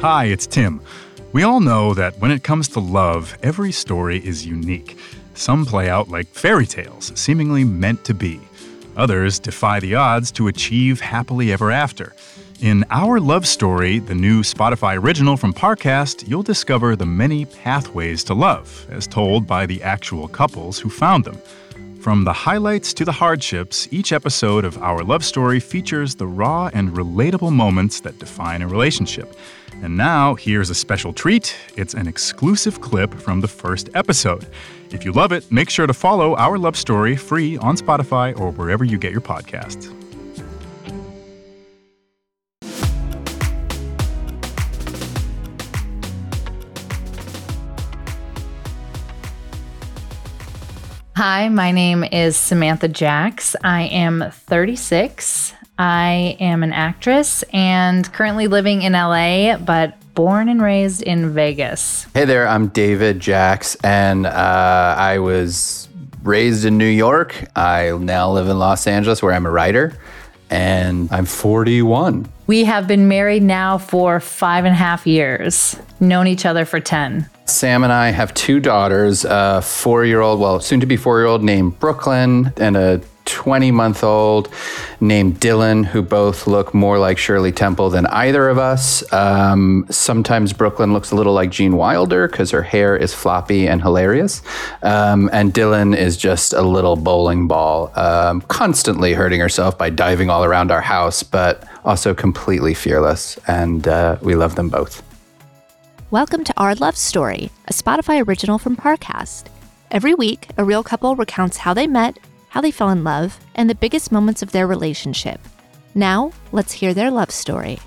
Hi, it's Tim. We all know that when it comes to love, every story is unique. Some play out like fairy tales, seemingly meant to be. Others defy the odds to achieve happily ever after. In Our Love Story, the new Spotify original from Parcast, you'll discover the many pathways to love, as told by the actual couples who found them. From the highlights to the hardships, each episode of Our Love Story features the raw and relatable moments that define a relationship. And now, here's a special treat it's an exclusive clip from the first episode. If you love it, make sure to follow Our Love Story free on Spotify or wherever you get your podcasts. Hi, my name is Samantha Jacks. I am 36. I am an actress and currently living in LA, but born and raised in Vegas. Hey there, I'm David Jacks, and uh, I was raised in New York. I now live in Los Angeles, where I'm a writer, and I'm 41. We have been married now for five and a half years, known each other for 10. Sam and I have two daughters, a four year old, well, soon to be four year old named Brooklyn, and a 20 month old named Dylan, who both look more like Shirley Temple than either of us. Um, sometimes Brooklyn looks a little like Gene Wilder because her hair is floppy and hilarious. Um, and Dylan is just a little bowling ball, um, constantly hurting herself by diving all around our house, but also completely fearless. And uh, we love them both. Welcome to Our Love Story, a Spotify original from Parcast. Every week, a real couple recounts how they met, how they fell in love, and the biggest moments of their relationship. Now, let's hear their love story.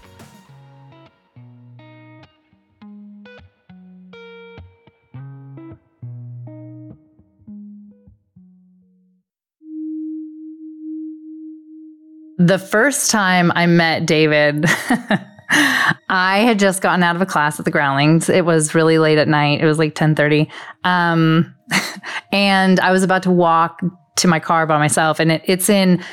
The first time I met David, I had just gotten out of a class at the Groundlings. It was really late at night. It was like 10:30. Um, and I was about to walk to my car by myself and it, it's in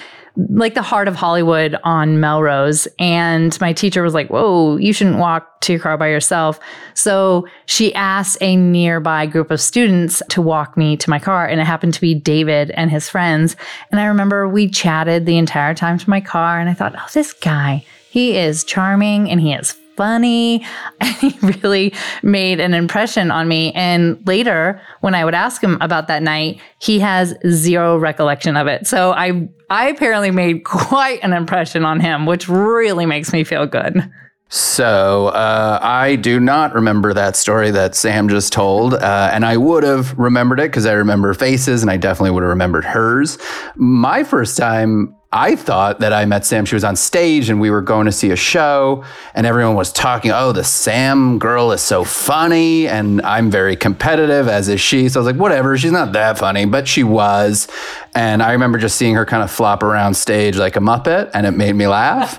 like the heart of Hollywood on Melrose. And my teacher was like, Whoa, you shouldn't walk to your car by yourself. So she asked a nearby group of students to walk me to my car. And it happened to be David and his friends. And I remember we chatted the entire time to my car. And I thought, Oh, this guy, he is charming and he is funny. And he really made an impression on me. And later, when I would ask him about that night, he has zero recollection of it. So I, I apparently made quite an impression on him, which really makes me feel good. So uh, I do not remember that story that Sam just told, uh, and I would have remembered it because I remember faces, and I definitely would have remembered hers. My first time I thought that I met Sam. She was on stage and we were going to see a show, and everyone was talking, Oh, the Sam girl is so funny. And I'm very competitive, as is she. So I was like, Whatever, she's not that funny, but she was. And I remember just seeing her kind of flop around stage like a Muppet, and it made me laugh.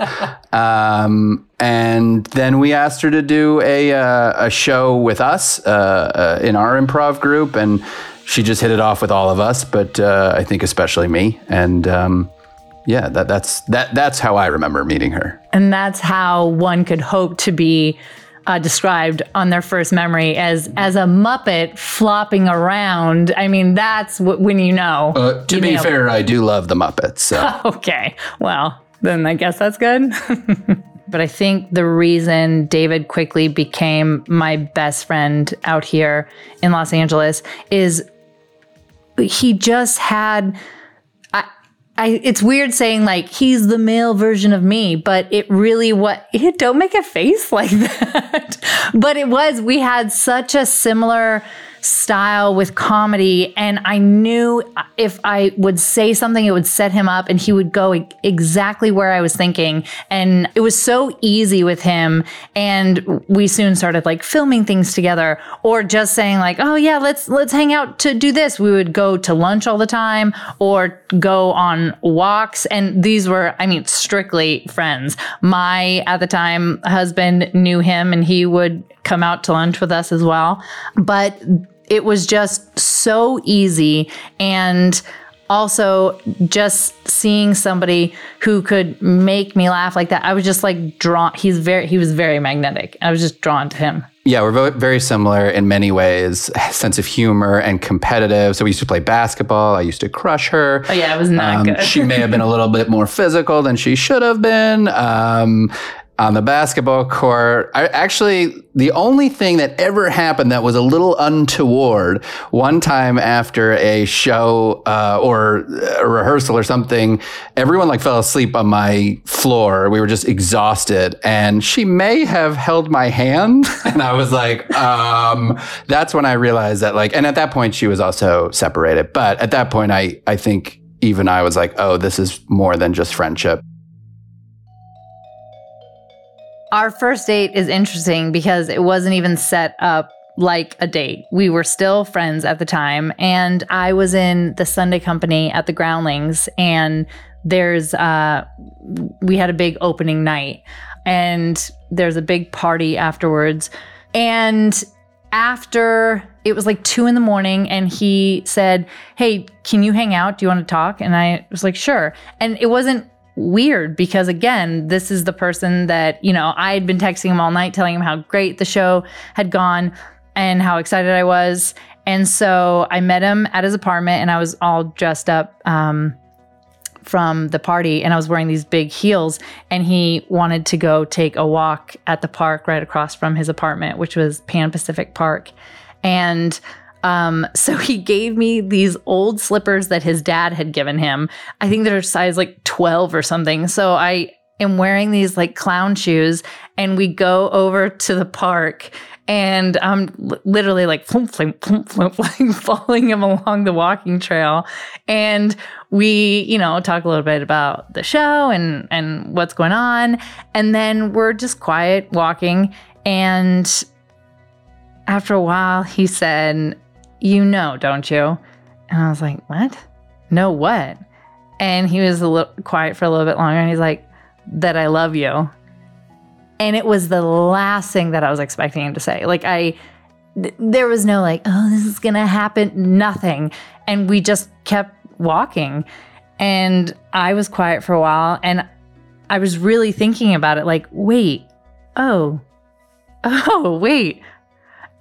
um, and then we asked her to do a, uh, a show with us uh, uh, in our improv group, and she just hit it off with all of us, but uh, I think especially me. And, um, yeah, that, that's that that's how I remember meeting her. And that's how one could hope to be uh, described on their first memory as as a Muppet flopping around. I mean, that's when you know. Uh, to you be know. fair, I do love the Muppets. So. okay, well then I guess that's good. but I think the reason David quickly became my best friend out here in Los Angeles is he just had I, it's weird saying like he's the male version of me, but it really what it don't make a face like that. but it was we had such a similar style with comedy. And I knew if I would say something, it would set him up and he would go exactly where I was thinking. And it was so easy with him. And we soon started like filming things together or just saying like, oh yeah, let's, let's hang out to do this. We would go to lunch all the time or go on walks. And these were, I mean, strictly friends. My, at the time, husband knew him and he would come out to lunch with us as well. But it was just so easy and also just seeing somebody who could make me laugh like that, I was just like drawn. He's very, he was very magnetic. I was just drawn to him. Yeah, we're very similar in many ways. Sense of humor and competitive. So we used to play basketball. I used to crush her. Oh yeah, it was not um, good. she may have been a little bit more physical than she should have been. Um, on the basketball court. I, actually, the only thing that ever happened that was a little untoward one time after a show uh, or a rehearsal or something, everyone like fell asleep on my floor. We were just exhausted, and she may have held my hand, and I was like, um, that's when I realized that like, and at that point she was also separated. But at that point, I I think even I was like, oh, this is more than just friendship. Our first date is interesting because it wasn't even set up like a date. We were still friends at the time, and I was in the Sunday company at the Groundlings, and there's uh, we had a big opening night, and there's a big party afterwards, and after it was like two in the morning and he said hey can you hang out? Do you want to talk? And i was like sure. And it wasn't weird because again, this is the person that, you know, I had been texting him all night telling him how great the show had gone and how excited I was. And so I met him at his apartment and I was all dressed up um, from the party and I was wearing these big heels and he wanted to go take a walk at the park right across from his apartment, which was Pan Pacific Park. And um, so he gave me these old slippers that his dad had given him. I think they're size like 12 or something. So I am wearing these like clown shoes and we go over to the park and I'm literally like flump, flump, flump, flump, following him along the walking trail. And we, you know, talk a little bit about the show and and what's going on. And then we're just quiet walking. And after a while, he said, you know, don't you? And I was like, What? No, what? And he was a little quiet for a little bit longer and he's like, That I love you. And it was the last thing that I was expecting him to say. Like, I, th- there was no like, Oh, this is going to happen, nothing. And we just kept walking. And I was quiet for a while and I was really thinking about it like, wait, oh, oh, wait,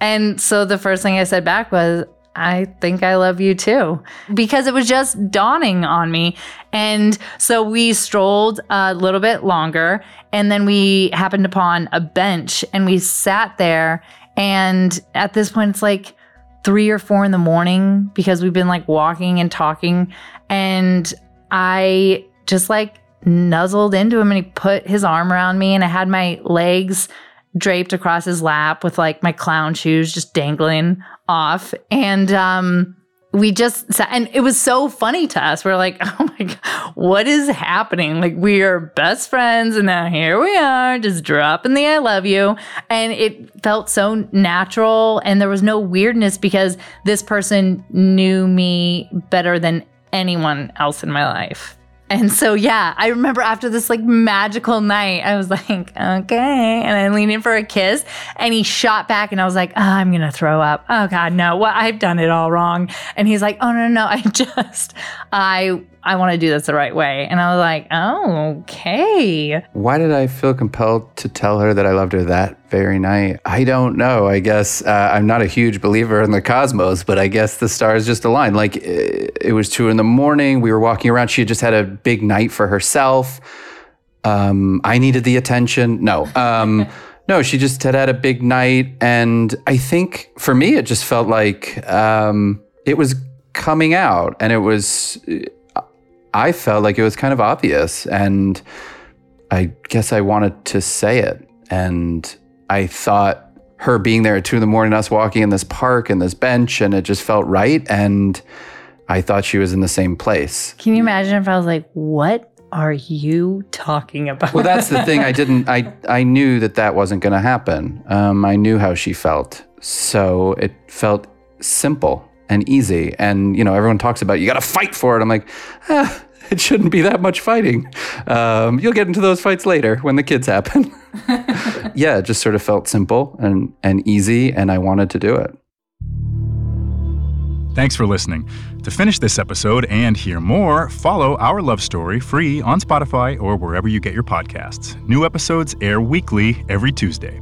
and so the first thing I said back was, I think I love you too, because it was just dawning on me. And so we strolled a little bit longer, and then we happened upon a bench and we sat there. And at this point, it's like three or four in the morning because we've been like walking and talking. And I just like nuzzled into him and he put his arm around me, and I had my legs draped across his lap with like my clown shoes just dangling off. And um, we just sat, and it was so funny to us. We're like, oh my God, what is happening? Like, we are best friends, and now here we are, just dropping the I love you. And it felt so natural, and there was no weirdness because this person knew me better than anyone else in my life. And so, yeah, I remember after this like magical night, I was like, okay. And I leaned in for a kiss and he shot back and I was like, oh, I'm going to throw up. Oh, God, no. Well, I've done it all wrong. And he's like, oh, no, no, I just, I I want to do this the right way. And I was like, oh, okay. Why did I feel compelled to tell her that I loved her that very night? I don't know. I guess uh, I'm not a huge believer in the cosmos, but I guess the stars just aligned. Like it, it was two in the morning. We were walking around. She had just had a big night for herself. Um, I needed the attention. No. Um, no, she just had had a big night. And I think for me, it just felt like um, it was coming out and it was I felt like it was kind of obvious. And I guess I wanted to say it. And I thought her being there at two in the morning, us walking in this park and this bench, and it just felt right. And I thought she was in the same place. Can you imagine if I was like, what are you talking about? Well, that's the thing. I didn't, I, I knew that that wasn't going to happen. Um, I knew how she felt. So it felt simple and easy. And, you know, everyone talks about you got to fight for it. I'm like, ah, it shouldn't be that much fighting. Um, you'll get into those fights later when the kids happen. yeah, it just sort of felt simple and, and easy, and I wanted to do it. Thanks for listening. To finish this episode and hear more, follow Our Love Story free on Spotify or wherever you get your podcasts. New episodes air weekly every Tuesday.